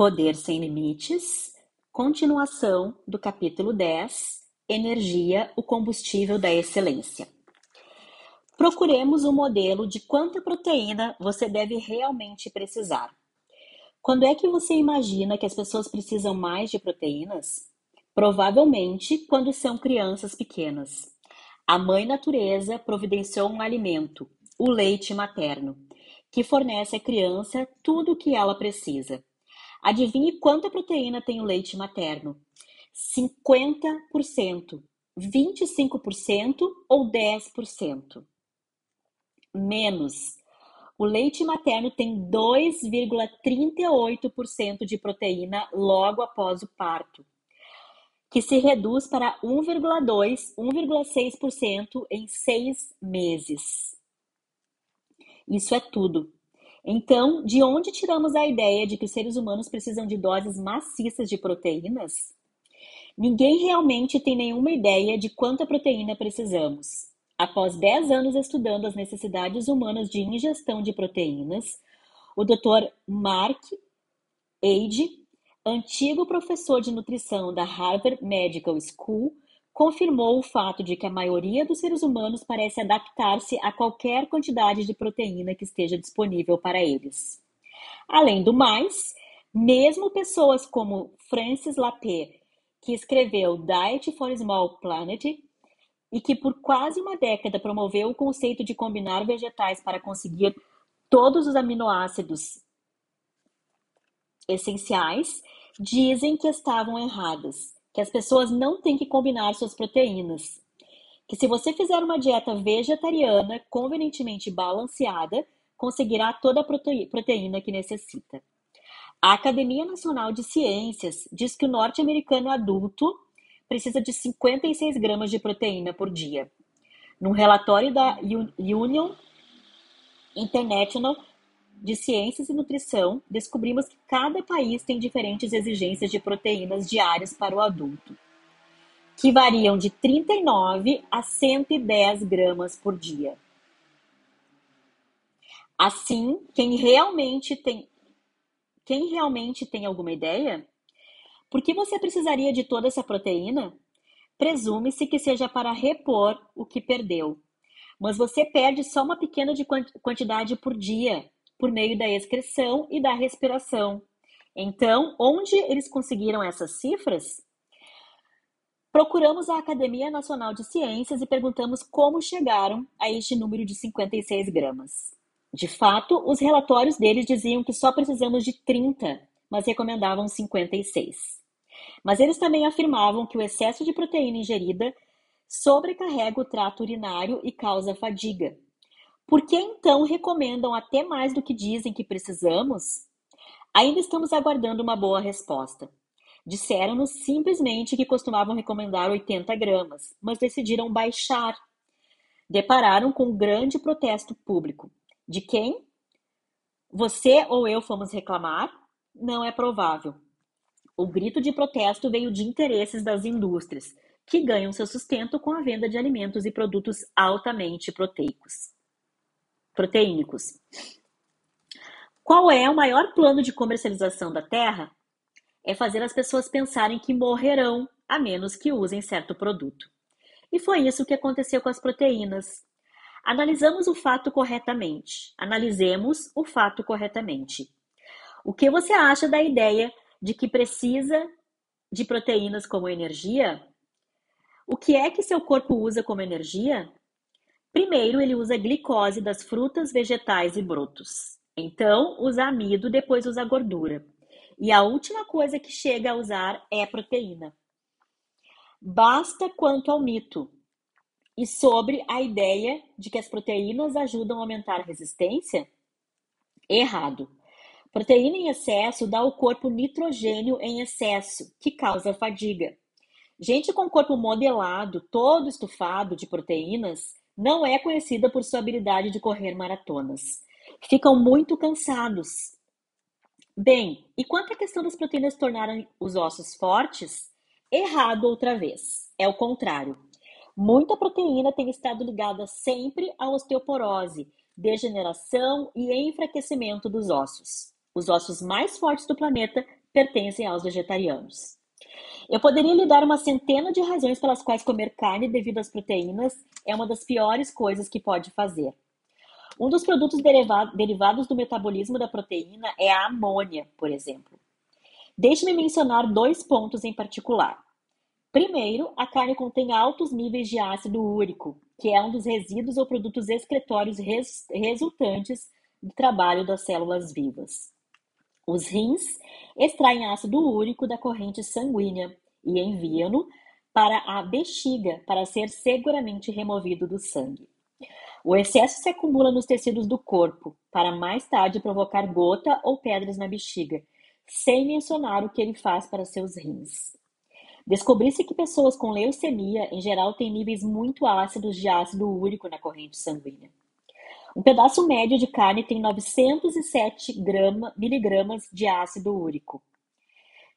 Poder Sem Limites, continuação do capítulo 10, Energia, o combustível da excelência. Procuremos um modelo de quanta proteína você deve realmente precisar. Quando é que você imagina que as pessoas precisam mais de proteínas? Provavelmente quando são crianças pequenas. A mãe natureza providenciou um alimento, o leite materno, que fornece à criança tudo o que ela precisa. Adivinhe quanta proteína tem o leite materno? 50%, 25% ou 10%? Menos. O leite materno tem 2,38% de proteína logo após o parto, que se reduz para 1,2, 1,6% em seis meses. Isso é tudo. Então, de onde tiramos a ideia de que os seres humanos precisam de doses maciças de proteínas? Ninguém realmente tem nenhuma ideia de quanta proteína precisamos. Após 10 anos estudando as necessidades humanas de ingestão de proteínas, o Dr. Mark Age, antigo professor de nutrição da Harvard Medical School, confirmou o fato de que a maioria dos seres humanos parece adaptar-se a qualquer quantidade de proteína que esteja disponível para eles. Além do mais, mesmo pessoas como Francis Lapé, que escreveu Diet for Small Planet e que por quase uma década promoveu o conceito de combinar vegetais para conseguir todos os aminoácidos essenciais, dizem que estavam erradas que as pessoas não têm que combinar suas proteínas. Que se você fizer uma dieta vegetariana convenientemente balanceada, conseguirá toda a proteína que necessita. A Academia Nacional de Ciências diz que o norte-americano adulto precisa de 56 gramas de proteína por dia. Num relatório da Union International de Ciências e Nutrição, descobrimos que cada país tem diferentes exigências de proteínas diárias para o adulto, que variam de 39 a 110 gramas por dia. Assim, quem realmente tem quem realmente tem alguma ideia? Por que você precisaria de toda essa proteína? Presume-se que seja para repor o que perdeu. Mas você perde só uma pequena quantidade por dia, por meio da excreção e da respiração. Então, onde eles conseguiram essas cifras? Procuramos a Academia Nacional de Ciências e perguntamos como chegaram a este número de 56 gramas. De fato, os relatórios deles diziam que só precisamos de 30, mas recomendavam 56. Mas eles também afirmavam que o excesso de proteína ingerida sobrecarrega o trato urinário e causa fadiga, por que então recomendam até mais do que dizem que precisamos? Ainda estamos aguardando uma boa resposta. Disseram-nos simplesmente que costumavam recomendar 80 gramas, mas decidiram baixar. Depararam com um grande protesto público. De quem? Você ou eu fomos reclamar? Não é provável. O grito de protesto veio de interesses das indústrias, que ganham seu sustento com a venda de alimentos e produtos altamente proteicos proteínicos. Qual é o maior plano de comercialização da Terra? É fazer as pessoas pensarem que morrerão a menos que usem certo produto. E foi isso que aconteceu com as proteínas. Analisamos o fato corretamente. Analisemos o fato corretamente. O que você acha da ideia de que precisa de proteínas como energia? O que é que seu corpo usa como energia? Primeiro, ele usa glicose das frutas, vegetais e brotos. Então, usa amido, depois usa gordura. E a última coisa que chega a usar é a proteína. Basta quanto ao mito e sobre a ideia de que as proteínas ajudam a aumentar a resistência? Errado. Proteína em excesso dá ao corpo nitrogênio em excesso, que causa fadiga. Gente com corpo modelado, todo estufado de proteínas, não é conhecida por sua habilidade de correr maratonas. Ficam muito cansados. Bem, e quanto à questão das proteínas tornarem os ossos fortes? Errado outra vez. É o contrário. Muita proteína tem estado ligada sempre à osteoporose, degeneração e enfraquecimento dos ossos. Os ossos mais fortes do planeta pertencem aos vegetarianos. Eu poderia lhe dar uma centena de razões pelas quais comer carne devido às proteínas é uma das piores coisas que pode fazer. Um dos produtos derivados do metabolismo da proteína é a amônia, por exemplo. Deixe-me mencionar dois pontos em particular. Primeiro, a carne contém altos níveis de ácido úrico, que é um dos resíduos ou produtos excretórios res resultantes do trabalho das células vivas. Os rins extraem ácido úrico da corrente sanguínea e enviam-no para a bexiga para ser seguramente removido do sangue. O excesso se acumula nos tecidos do corpo, para mais tarde provocar gota ou pedras na bexiga, sem mencionar o que ele faz para seus rins. Descobriu-se que pessoas com leucemia, em geral, têm níveis muito ácidos de ácido úrico na corrente sanguínea. Um pedaço médio de carne tem 907 grama, miligramas de ácido úrico.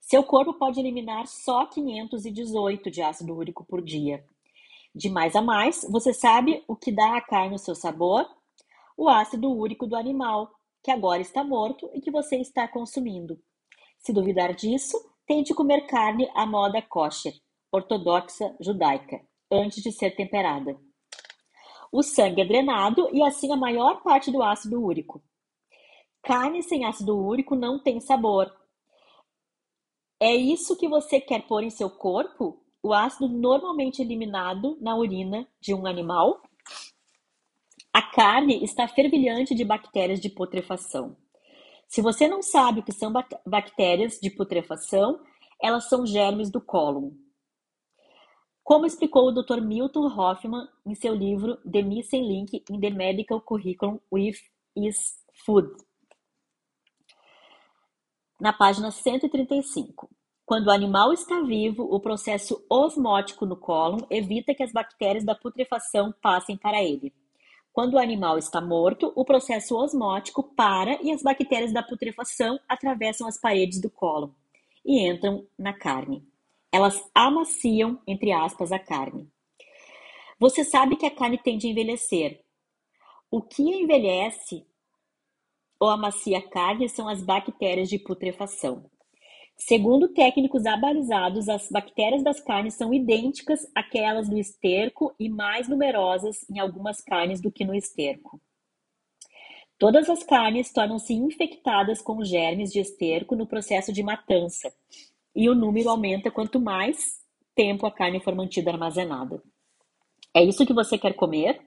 Seu corpo pode eliminar só 518 de ácido úrico por dia. De mais a mais, você sabe o que dá à carne o seu sabor? O ácido úrico do animal, que agora está morto e que você está consumindo. Se duvidar disso, tente comer carne à moda kosher, ortodoxa judaica, antes de ser temperada. O sangue é drenado e assim a maior parte do ácido úrico. Carne sem ácido úrico não tem sabor. É isso que você quer pôr em seu corpo? o ácido normalmente eliminado na urina de um animal. A carne está fervilhante de bactérias de putrefação. Se você não sabe o que são bactérias de putrefação, elas são germes do cólon. Como explicou o Dr. Milton Hoffman em seu livro The Missing Link in the Medical Curriculum with is Food, na página 135. Quando o animal está vivo, o processo osmótico no cólon evita que as bactérias da putrefação passem para ele. Quando o animal está morto, o processo osmótico para e as bactérias da putrefação atravessam as paredes do cólon e entram na carne. Elas amaciam, entre aspas, a carne. Você sabe que a carne tende a envelhecer. O que envelhece ou amacia a carne são as bactérias de putrefação. Segundo técnicos abalizados, as bactérias das carnes são idênticas àquelas do esterco e mais numerosas em algumas carnes do que no esterco. Todas as carnes tornam-se infectadas com germes de esterco no processo de matança, e o número aumenta quanto mais tempo a carne for mantida armazenada. É isso que você quer comer?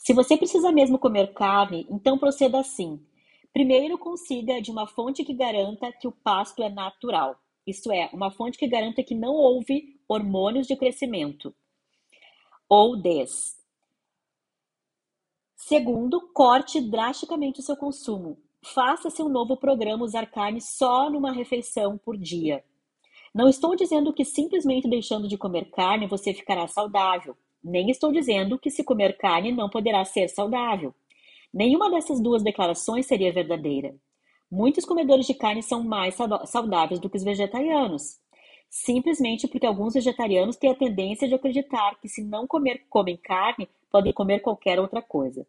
Se você precisa mesmo comer carne, então proceda assim. Primeiro, consiga de uma fonte que garanta que o pasto é natural, isto é, uma fonte que garanta que não houve hormônios de crescimento ou DES. Segundo, corte drasticamente o seu consumo. Faça seu novo programa usar carne só numa refeição por dia. Não estou dizendo que simplesmente deixando de comer carne você ficará saudável. Nem estou dizendo que se comer carne não poderá ser saudável. Nenhuma dessas duas declarações seria verdadeira. Muitos comedores de carne são mais saudáveis do que os vegetarianos, simplesmente porque alguns vegetarianos têm a tendência de acreditar que se não comer comem carne, podem comer qualquer outra coisa.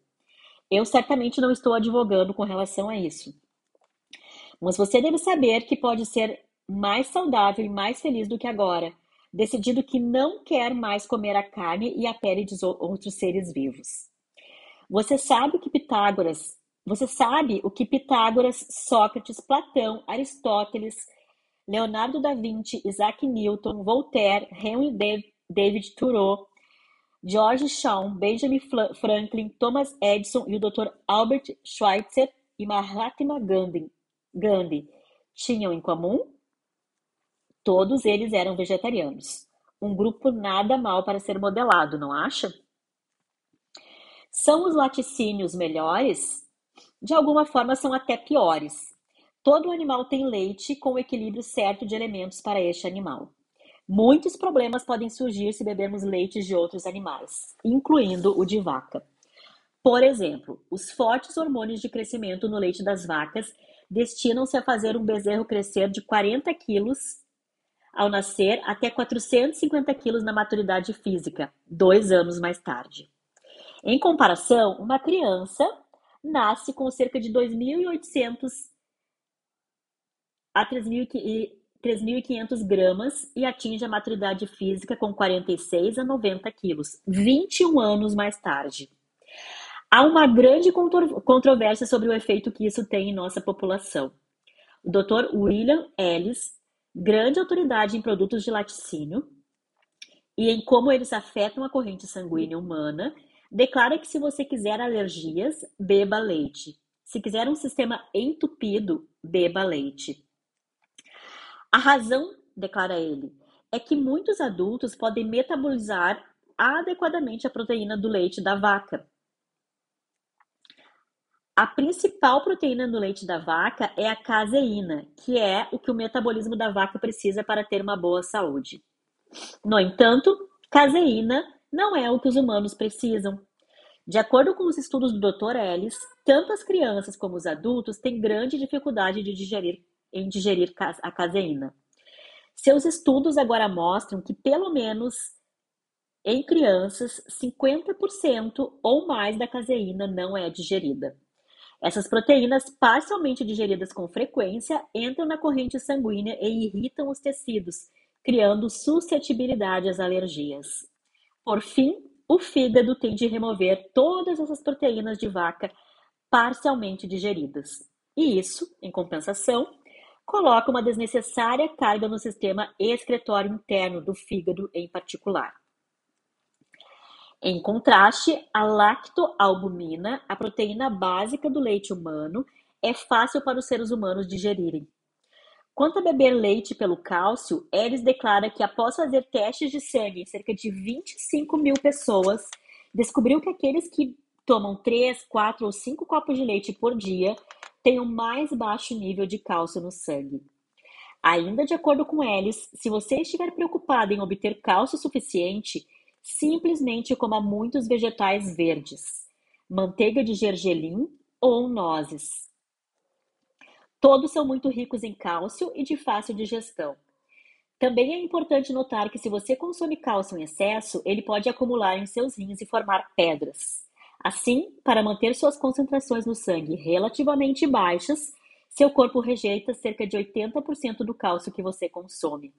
Eu certamente não estou advogando com relação a isso. Mas você deve saber que pode ser mais saudável e mais feliz do que agora, decidindo que não quer mais comer a carne e a pele de outros seres vivos. Você sabe o que Pitágoras, você sabe o que Pitágoras, Sócrates, Platão, Aristóteles, Leonardo da Vinci, Isaac Newton, Voltaire, Henry David Thoreau, George Shaw, Benjamin Franklin, Thomas Edison e o Dr. Albert Schweitzer e Mahatma Gandhi, Gandhi tinham em comum? Todos eles eram vegetarianos. Um grupo nada mal para ser modelado, não acha? São os laticínios melhores? De alguma forma, são até piores. Todo animal tem leite com o equilíbrio certo de elementos para este animal. Muitos problemas podem surgir se bebermos leite de outros animais, incluindo o de vaca. Por exemplo, os fortes hormônios de crescimento no leite das vacas destinam-se a fazer um bezerro crescer de 40 quilos ao nascer até 450 quilos na maturidade física, dois anos mais tarde. Em comparação, uma criança nasce com cerca de 2.800 a 3.500 gramas e atinge a maturidade física com 46 a 90 quilos, 21 anos mais tarde. Há uma grande controvérsia sobre o efeito que isso tem em nossa população. O Dr. William Ellis, grande autoridade em produtos de laticínio e em como eles afetam a corrente sanguínea humana, declara que se você quiser alergias, beba leite. Se quiser um sistema entupido, beba leite. A razão, declara ele, é que muitos adultos podem metabolizar adequadamente a proteína do leite da vaca. A principal proteína no leite da vaca é a caseína, que é o que o metabolismo da vaca precisa para ter uma boa saúde. No entanto, caseína não é o que os humanos precisam. De acordo com os estudos do Dr. Ellis, tanto as crianças como os adultos têm grande dificuldade de digerir, em digerir a caseína. Seus estudos agora mostram que, pelo menos em crianças, 50% ou mais da caseína não é digerida. Essas proteínas, parcialmente digeridas com frequência, entram na corrente sanguínea e irritam os tecidos, criando suscetibilidade às alergias. Por fim, o fígado tem de remover todas essas proteínas de vaca parcialmente digeridas. E isso, em compensação, coloca uma desnecessária carga no sistema excretório interno do fígado em particular. Em contraste, a lactoalbumina, a proteína básica do leite humano, é fácil para os seres humanos digerirem. Quanto a beber leite pelo cálcio, Ellis declara que após fazer testes de sangue em cerca de 25 mil pessoas, descobriu que aqueles que tomam 3, 4 ou 5 copos de leite por dia têm o um mais baixo nível de cálcio no sangue. Ainda de acordo com Ellis, se você estiver preocupado em obter cálcio suficiente, simplesmente coma muitos vegetais verdes, manteiga de gergelim ou nozes. Todos são muito ricos em cálcio e de fácil digestão. Também é importante notar que se você consome cálcio em excesso, ele pode acumular em seus rins e formar pedras. Assim, para manter suas concentrações no sangue relativamente baixas, seu corpo rejeita cerca de 80% do cálcio que você consome.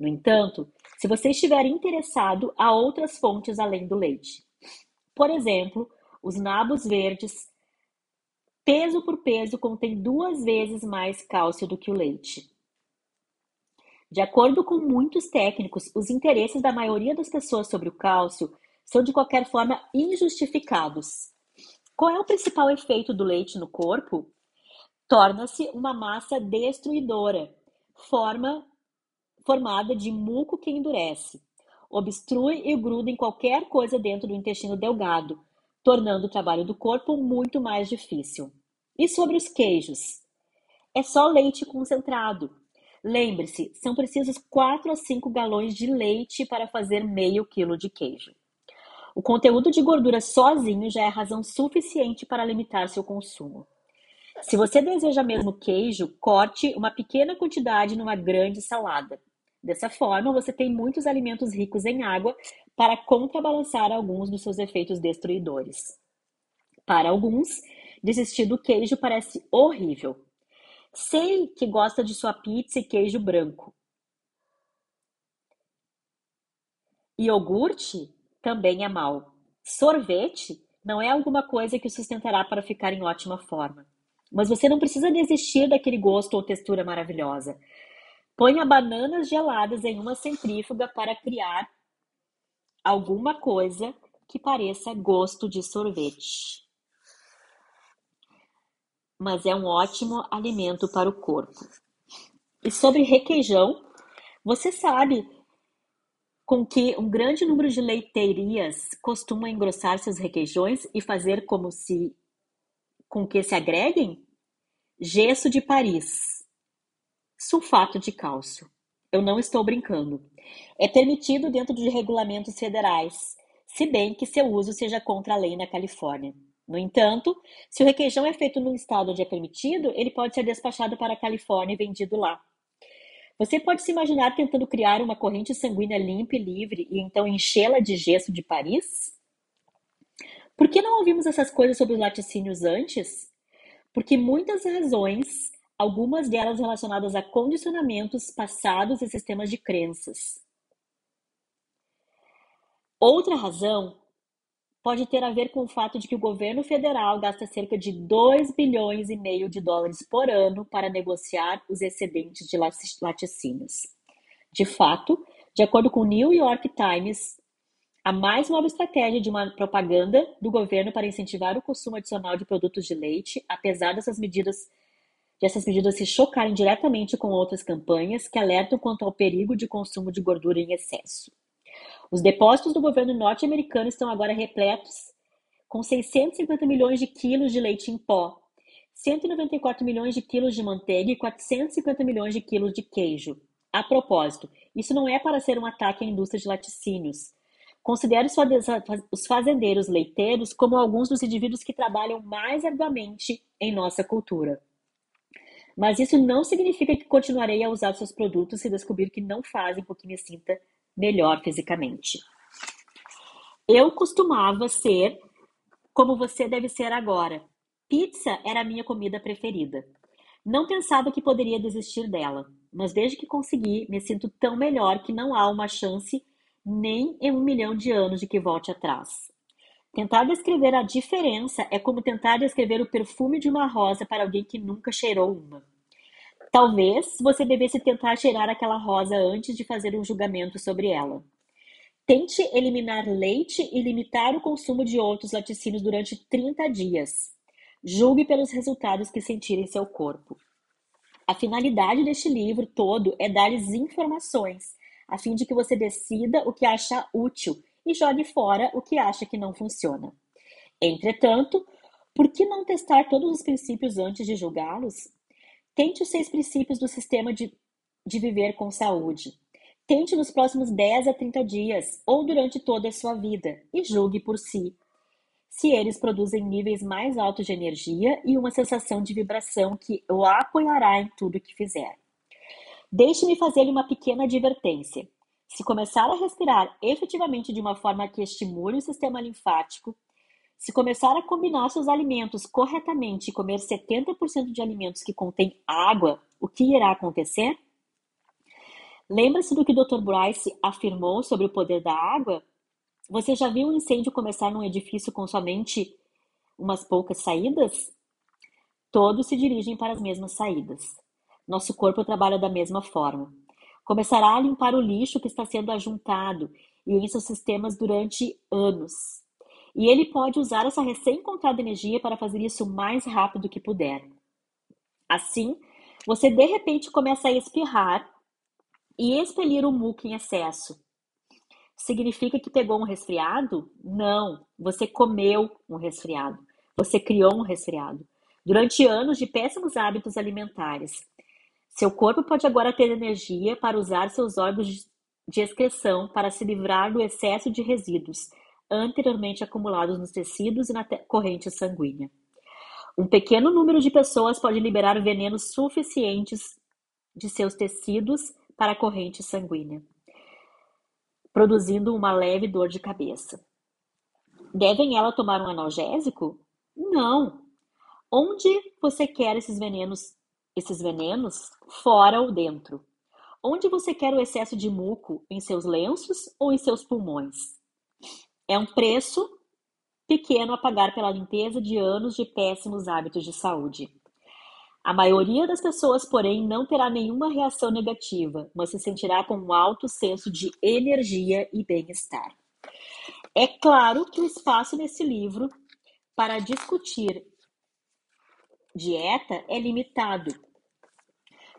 No entanto, se você estiver interessado, há outras fontes além do leite. Por exemplo, os nabos verdes, peso por peso, contém duas vezes mais cálcio do que o leite. De acordo com muitos técnicos, os interesses da maioria das pessoas sobre o cálcio são de qualquer forma injustificados. Qual é o principal efeito do leite no corpo? Torna-se uma massa destruidora, forma formada de muco que endurece, obstrui e gruda em qualquer coisa dentro do intestino delgado, tornando o trabalho do corpo muito mais difícil. E sobre os queijos? É só leite concentrado. Lembre-se, são precisos 4 a 5 galões de leite para fazer meio quilo de queijo. O conteúdo de gordura sozinho já é razão suficiente para limitar seu consumo. Se você deseja mesmo queijo, corte uma pequena quantidade numa grande salada. Dessa forma, você tem muitos alimentos ricos em água para contrabalançar alguns dos seus efeitos destruidores. Para alguns, Desistir do queijo parece horrível. Sei que gosta de sua pizza e queijo branco. Iogurte também é mal. Sorvete não é alguma coisa que o sustentará para ficar em ótima forma. Mas você não precisa desistir daquele gosto ou textura maravilhosa. Ponha bananas geladas em uma centrífuga para criar alguma coisa que pareça gosto de sorvete mas é um ótimo alimento para o corpo. E sobre requeijão, você sabe com que um grande número de leiteiras costuma engrossar seus requeijões e fazer como se com que se agreguem? Gesso de Paris, sulfato de cálcio. Eu não estou brincando. É permitido dentro de regulamentos federais, se bem que seu uso seja contra a lei na Califórnia. No entanto, se o requeijão é feito num estado onde é permitido, ele pode ser despachado para a Califórnia e vendido lá. Você pode se imaginar tentando criar uma corrente sanguínea limpa e livre e então enchê-la de gesso de Paris? Por que não ouvimos essas coisas sobre os laticínios antes? Porque muitas razões algumas delas relacionadas a condicionamentos passados e sistemas de crenças. Outra razão pode ter a ver com o fato de que o governo federal gasta cerca de 2 bilhões e meio de dólares por ano para negociar os excedentes de laticínios. De fato, de acordo com o New York Times, a mais nova estratégia de uma propaganda do governo para incentivar o consumo adicional de produtos de leite, apesar dessas medidas dessas medidas se chocarem diretamente com outras campanhas que alertam quanto ao perigo de consumo de gordura em excesso. Os depósitos do governo norte-americano estão agora repletos com 650 milhões de quilos de leite em pó, 194 milhões de quilos de manteiga e 450 milhões de quilos de queijo. A propósito, isso não é para ser um ataque à indústria de laticínios. Considere os fazendeiros leiteiros como alguns dos indivíduos que trabalham mais arduamente em nossa cultura. Mas isso não significa que continuarei a usar seus produtos se descobrir que não fazem com que me sinta melhor fisicamente. Eu costumava ser como você deve ser agora. Pizza era a minha comida preferida. Não pensava que poderia desistir dela, mas desde que consegui, me sinto tão melhor que não há uma chance nem em um milhão de anos de que volte atrás. Tentar descrever a diferença é como tentar descrever o perfume de uma rosa para alguém que nunca cheirou uma. Talvez você devesse tentar cheirar aquela rosa antes de fazer um julgamento sobre ela. Tente eliminar leite e limitar o consumo de outros laticínios durante 30 dias. Julgue pelos resultados que sentir em seu corpo. A finalidade deste livro todo é dar-lhes informações, a fim de que você decida o que acha útil e jogue fora o que acha que não funciona. Entretanto, por que não testar todos os princípios antes de julgá-los? Tente os seis princípios do sistema de, de viver com saúde. Tente nos próximos 10 a 30 dias ou durante toda a sua vida e julgue por si se eles produzem níveis mais altos de energia e uma sensação de vibração que o apoiará em tudo que fizer. Deixe-me fazer-lhe uma pequena advertência. Se começar a respirar efetivamente de uma forma que estimule o sistema linfático, se começar a combinar seus alimentos corretamente e comer 70% de alimentos que contêm água, o que irá acontecer? Lembra-se do que o Dr. Bryce afirmou sobre o poder da água? Você já viu um incêndio começar num edifício com somente umas poucas saídas? Todos se dirigem para as mesmas saídas. Nosso corpo trabalha da mesma forma. Começará a limpar o lixo que está sendo ajuntado e em seus sistemas durante anos. E ele pode usar essa recém-encontrada energia para fazer isso o mais rápido que puder. Assim, você de repente começa a espirrar e expelir o muco em excesso. Significa que pegou um resfriado? Não, você comeu um resfriado. Você criou um resfriado. Durante anos de péssimos hábitos alimentares. Seu corpo pode agora ter energia para usar seus órgãos de excreção para se livrar do excesso de resíduos anteriormente acumulados nos tecidos e na corrente sanguínea. Um pequeno número de pessoas pode liberar venenos suficientes de seus tecidos para a corrente sanguínea, produzindo uma leve dor de cabeça. Devem ela tomar um analgésico? Não. Onde você quer esses venenos, esses venenos? Fora ou dentro? Onde você quer o excesso de muco? Em seus lenços ou em seus pulmões? É um preço pequeno a pagar pela limpeza de anos de péssimos hábitos de saúde. A maioria das pessoas, porém, não terá nenhuma reação negativa, mas se sentirá com um alto senso de energia e bem-estar. É claro que o espaço nesse livro para discutir dieta é limitado.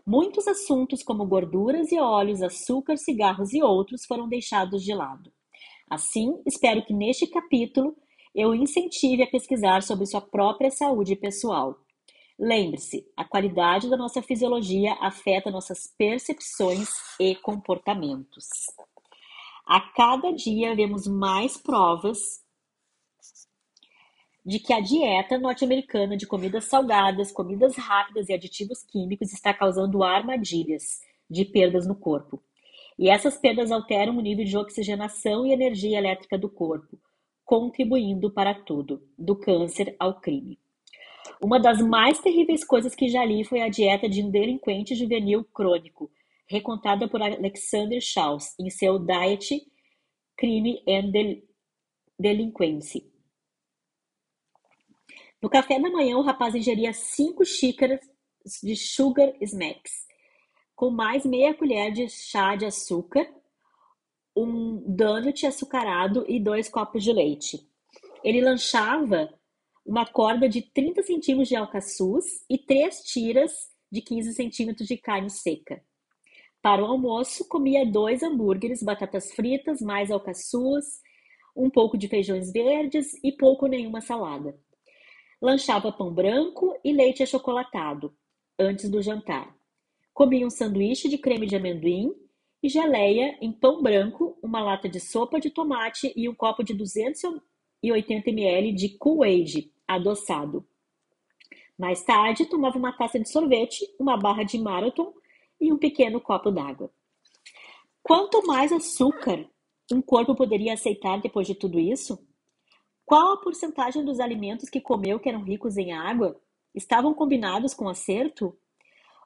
Muitos assuntos, como gorduras e óleos, açúcar, cigarros e outros, foram deixados de lado. Assim, espero que neste capítulo eu incentive a pesquisar sobre sua própria saúde pessoal. Lembre-se, a qualidade da nossa fisiologia afeta nossas percepções e comportamentos. A cada dia vemos mais provas de que a dieta norte-americana de comidas salgadas, comidas rápidas e aditivos químicos está causando armadilhas de perdas no corpo. E essas perdas alteram o nível de oxigenação e energia elétrica do corpo, contribuindo para tudo, do câncer ao crime. Uma das mais terríveis coisas que já li foi a dieta de um delinquente juvenil crônico, recontada por Alexander Schaus em seu Diet, Crime and Del Delinquency. No café da manhã, o rapaz ingeria cinco xícaras de sugar smacks, com mais meia colher de chá de açúcar, um donut açucarado e dois copos de leite. Ele lanchava uma corda de 30 centímetros de alcaçuz e três tiras de 15 centímetros de carne seca. Para o almoço, comia dois hambúrgueres, batatas fritas, mais alcaçuz, um pouco de feijões verdes e pouco nenhuma salada. Lanchava pão branco e leite achocolatado antes do jantar. Comia um sanduíche de creme de amendoim e geleia em pão branco, uma lata de sopa de tomate e um copo de 200 e 80 ml de Kool-Aid adoçado. Mais tarde, tomava uma taça de sorvete, uma barra de Marathon e um pequeno copo d'água. Quanto mais açúcar um corpo poderia aceitar depois de tudo isso? Qual a porcentagem dos alimentos que comeu que eram ricos em água? Estavam combinados com acerto?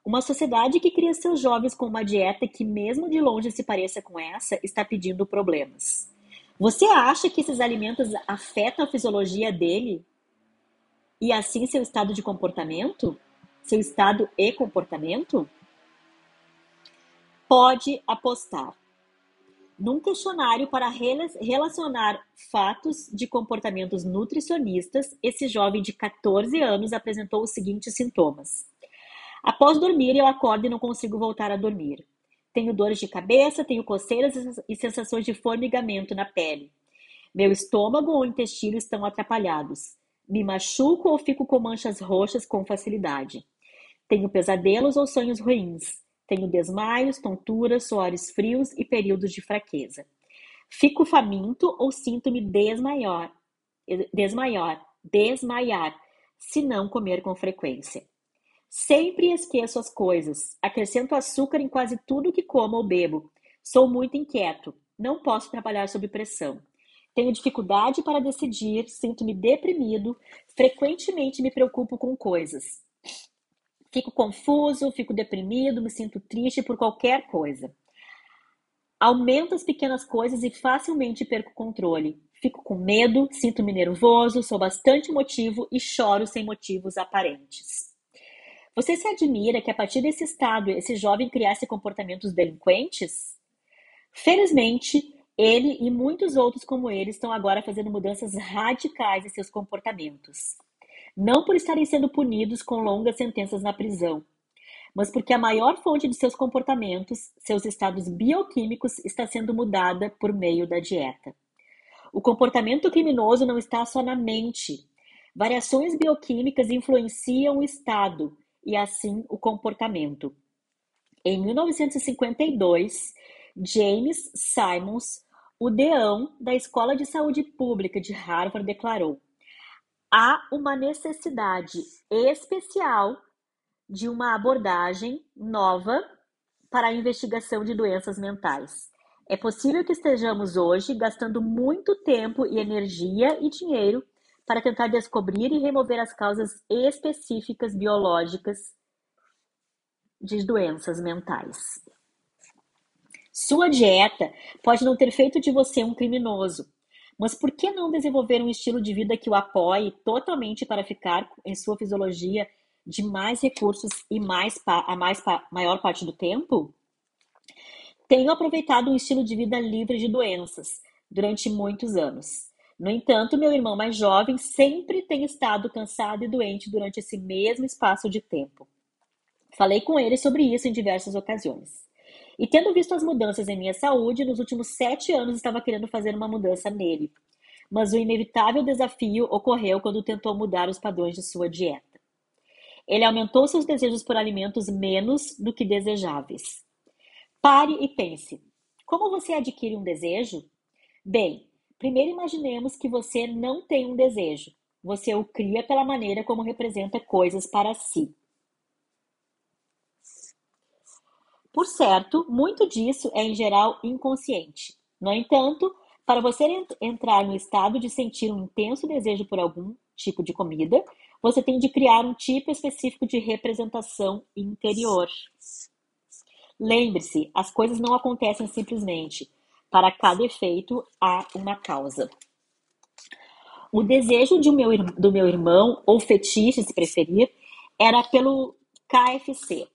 Uma sociedade que cria seus jovens com uma dieta que, mesmo de longe se pareça com essa, está pedindo problemas. Você acha que esses alimentos afetam a fisiologia dele e assim seu estado de comportamento? Seu estado e comportamento? Pode apostar. Num questionário para relacionar fatos de comportamentos nutricionistas, esse jovem de 14 anos apresentou os seguintes sintomas. Após dormir, eu acordo e não consigo voltar a dormir. Tenho dores de cabeça, tenho coceiras e sensações de formigamento na pele. Meu estômago ou intestino estão atrapalhados. Me machuco ou fico com manchas roxas com facilidade. Tenho pesadelos ou sonhos ruins. Tenho desmaios, tonturas, suores frios e períodos de fraqueza. Fico faminto ou sinto-me desmaiar, desmaiar, desmaiar, se não comer com frequência. Sempre esqueço as coisas. Acrescento açúcar em quase tudo que como ou bebo. Sou muito inquieto. Não posso trabalhar sob pressão. Tenho dificuldade para decidir, sinto-me deprimido, frequentemente me preocupo com coisas. Fico confuso, fico deprimido, me sinto triste por qualquer coisa. Aumento as pequenas coisas e facilmente perco o controle. Fico com medo, sinto-me nervoso, sou bastante emotivo e choro sem motivos aparentes. Você se admira que a partir desse estado esse jovem criasse comportamentos delinquentes? Felizmente, ele e muitos outros como ele estão agora fazendo mudanças radicais em seus comportamentos. Não por estarem sendo punidos com longas sentenças na prisão, mas porque a maior fonte de seus comportamentos, seus estados bioquímicos, está sendo mudada por meio da dieta. O comportamento criminoso não está só na mente. Variações bioquímicas influenciam o estado e assim o comportamento. Em 1952, James Simons, o deão da Escola de Saúde Pública de Harvard, declarou: há uma necessidade especial de uma abordagem nova para a investigação de doenças mentais. É possível que estejamos hoje gastando muito tempo e energia e dinheiro para tentar descobrir e remover as causas específicas biológicas de doenças mentais. Sua dieta pode não ter feito de você um criminoso, mas por que não desenvolver um estilo de vida que o apoie totalmente para ficar em sua fisiologia de mais recursos e mais a mais maior parte do tempo? Tenho aproveitado um estilo de vida livre de doenças durante muitos anos. No entanto, meu irmão mais jovem sempre tem estado cansado e doente durante esse mesmo espaço de tempo. Falei com ele sobre isso em diversas ocasiões. E tendo visto as mudanças em minha saúde, nos últimos sete anos estava querendo fazer uma mudança nele. Mas o inevitável desafio ocorreu quando tentou mudar os padrões de sua dieta. Ele aumentou seus desejos por alimentos menos do que desejáveis. Pare e pense: como você adquire um desejo? Bem, Primeiro imaginemos que você não tem um desejo. Você o cria pela maneira como representa coisas para si. Por certo, muito disso é em geral inconsciente. No entanto, para você entrar no estado de sentir um intenso desejo por algum tipo de comida, você tem de criar um tipo específico de representação interior. Lembre-se, as coisas não acontecem simplesmente. Para cada efeito, há uma causa. O desejo de meu, do meu irmão, ou fetiche, se preferir, era pelo KFC.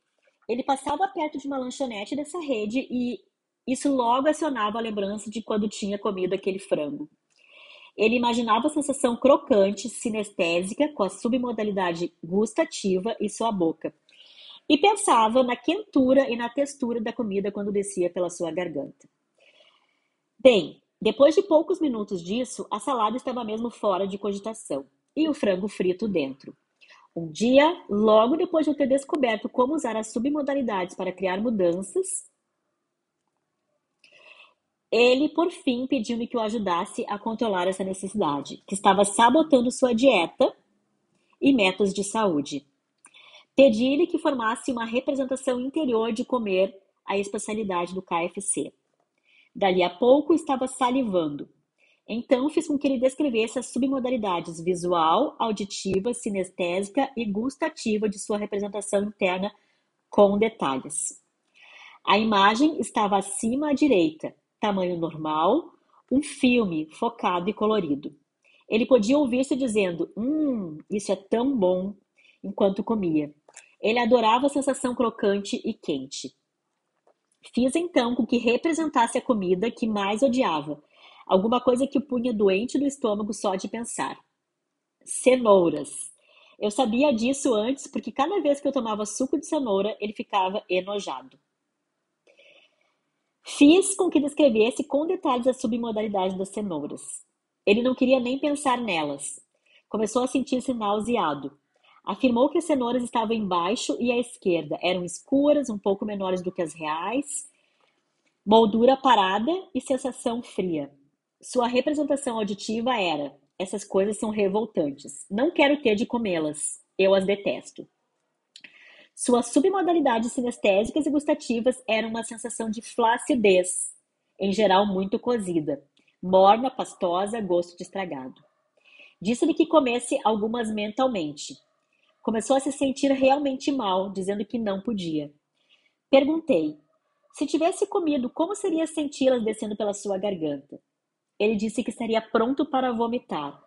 Ele passava perto de uma lanchonete dessa rede e isso logo acionava a lembrança de quando tinha comido aquele frango. Ele imaginava a sensação crocante, sinestésica, com a submodalidade gustativa em sua boca. E pensava na quentura e na textura da comida quando descia pela sua garganta. Bem, depois de poucos minutos disso, a salada estava mesmo fora de cogitação e o frango frito dentro. Um dia, logo depois de eu ter descoberto como usar as submodalidades para criar mudanças, ele, por fim, pediu-me que o ajudasse a controlar essa necessidade, que estava sabotando sua dieta e metas de saúde. Pedi-lhe que formasse uma representação interior de comer a especialidade do KFC. Dali a pouco estava salivando. Então fiz com que ele descrevesse as submodalidades visual, auditiva, sinestésica e gustativa de sua representação interna com detalhes. A imagem estava acima à direita, tamanho normal, um filme focado e colorido. Ele podia ouvir-se dizendo: Hum, isso é tão bom, enquanto comia. Ele adorava a sensação crocante e quente. Fiz então com que representasse a comida que mais odiava, alguma coisa que o punha doente do estômago só de pensar. Cenouras. Eu sabia disso antes porque cada vez que eu tomava suco de cenoura, ele ficava enojado. Fiz com que descrevesse com detalhes a submodalidade das cenouras. Ele não queria nem pensar nelas. Começou a sentir-se nauseado. Afirmou que as cenouras estavam embaixo e à esquerda. Eram escuras, um pouco menores do que as reais, moldura parada e sensação fria. Sua representação auditiva era: essas coisas são revoltantes. Não quero ter de comê-las. Eu as detesto. Suas submodalidades sinestésicas e gustativas eram uma sensação de flacidez, em geral muito cozida, morna, pastosa, gosto de estragado. Disse-lhe que comesse algumas mentalmente. Começou a se sentir realmente mal, dizendo que não podia. Perguntei: se tivesse comido, como seria senti-las descendo pela sua garganta? Ele disse que estaria pronto para vomitar.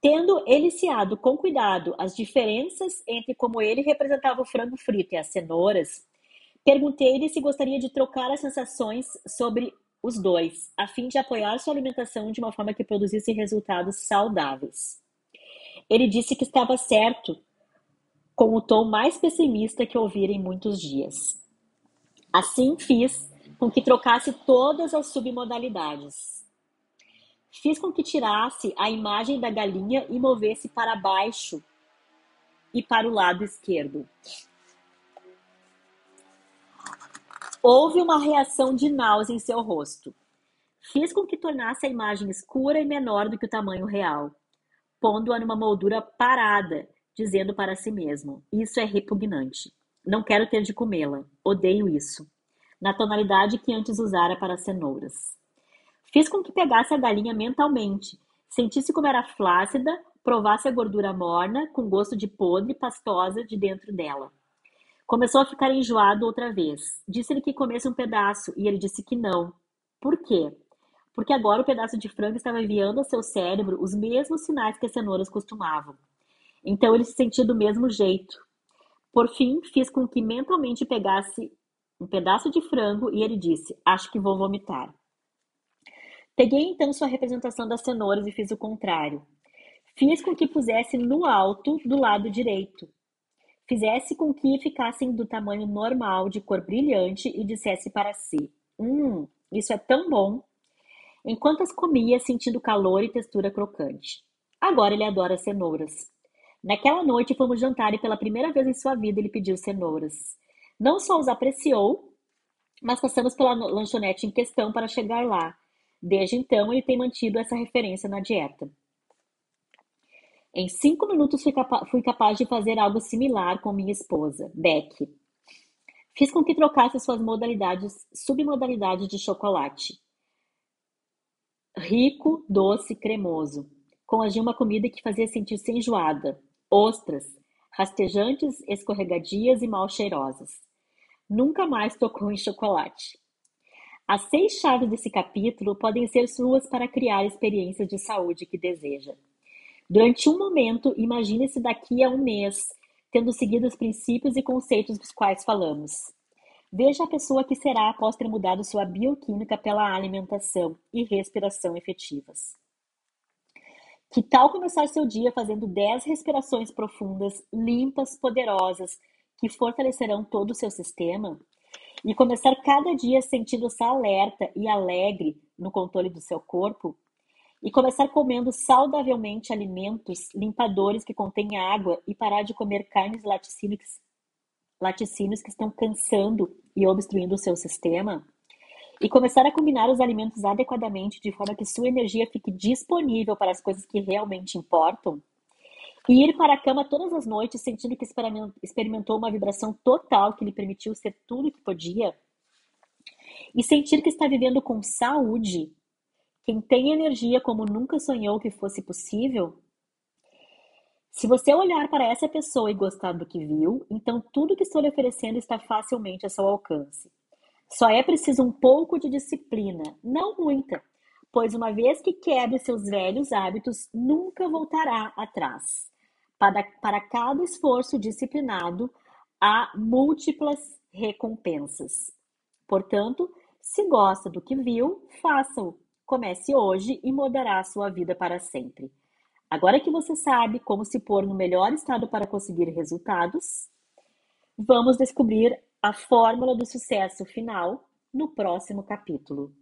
Tendo eliciado com cuidado as diferenças entre como ele representava o frango frito e as cenouras, perguntei-lhe se gostaria de trocar as sensações sobre os dois, a fim de apoiar sua alimentação de uma forma que produzisse resultados saudáveis. Ele disse que estava certo, com o tom mais pessimista que ouvira em muitos dias. Assim fiz com que trocasse todas as submodalidades. Fiz com que tirasse a imagem da galinha e movesse para baixo e para o lado esquerdo. Houve uma reação de náusea em seu rosto. Fiz com que tornasse a imagem escura e menor do que o tamanho real, pondo-a numa moldura parada, dizendo para si mesmo: Isso é repugnante. Não quero ter de comê-la. Odeio isso. Na tonalidade que antes usara para cenouras. Fiz com que pegasse a galinha mentalmente, sentisse como era flácida, provasse a gordura morna, com gosto de podre, pastosa de dentro dela. Começou a ficar enjoado outra vez. Disse-lhe que comesse um pedaço e ele disse que não. Por quê? Porque agora o pedaço de frango estava enviando ao seu cérebro os mesmos sinais que as cenouras costumavam. Então ele se sentia do mesmo jeito. Por fim, fiz com que mentalmente pegasse um pedaço de frango e ele disse: Acho que vou vomitar. Peguei então sua representação das cenouras e fiz o contrário. Fiz com que pusesse no alto do lado direito. Fizesse com que ficassem do tamanho normal, de cor brilhante, e dissesse para si: Hum, isso é tão bom! Enquanto as comia, sentindo calor e textura crocante. Agora ele adora cenouras. Naquela noite fomos jantar e pela primeira vez em sua vida ele pediu cenouras. Não só os apreciou, mas passamos pela lanchonete em questão para chegar lá, Desde então, ele tem mantido essa referência na dieta. Em cinco minutos fui, capa fui capaz de fazer algo similar com minha esposa, Beck. Fiz com que trocasse suas modalidades, submodalidades de chocolate. Rico, doce, cremoso, com as de uma comida que fazia sentir-se enjoada, ostras, rastejantes, escorregadias e mal cheirosas. Nunca mais tocou em chocolate. As seis chaves desse capítulo podem ser suas para criar a experiência de saúde que deseja. Durante um momento, imagine-se daqui a um mês, tendo seguido os princípios e conceitos dos quais falamos. Veja a pessoa que será após ter mudado sua bioquímica pela alimentação e respiração efetivas. Que tal começar seu dia fazendo 10 respirações profundas, limpas, poderosas, que fortalecerão todo o seu sistema? E começar cada dia sentindo-se alerta e alegre no controle do seu corpo? E começar comendo saudavelmente alimentos limpadores que contêm água e parar de comer carnes laticínios, laticínios que estão cansando e obstruindo o seu sistema? E começar a combinar os alimentos adequadamente de forma que sua energia fique disponível para as coisas que realmente importam. E ir para a cama todas as noites sentindo que experimentou uma vibração total que lhe permitiu ser tudo o que podia. E sentir que está vivendo com saúde. Quem tem energia como nunca sonhou que fosse possível. Se você olhar para essa pessoa e gostar do que viu, então tudo que estou lhe oferecendo está facilmente a seu alcance. Só é preciso um pouco de disciplina, não muita, pois uma vez que quebre seus velhos hábitos, nunca voltará atrás. Para, para cada esforço disciplinado, há múltiplas recompensas. Portanto, se gosta do que viu, faça-o. Comece hoje e mudará sua vida para sempre. Agora que você sabe como se pôr no melhor estado para conseguir resultados, vamos descobrir a fórmula do sucesso final no próximo capítulo.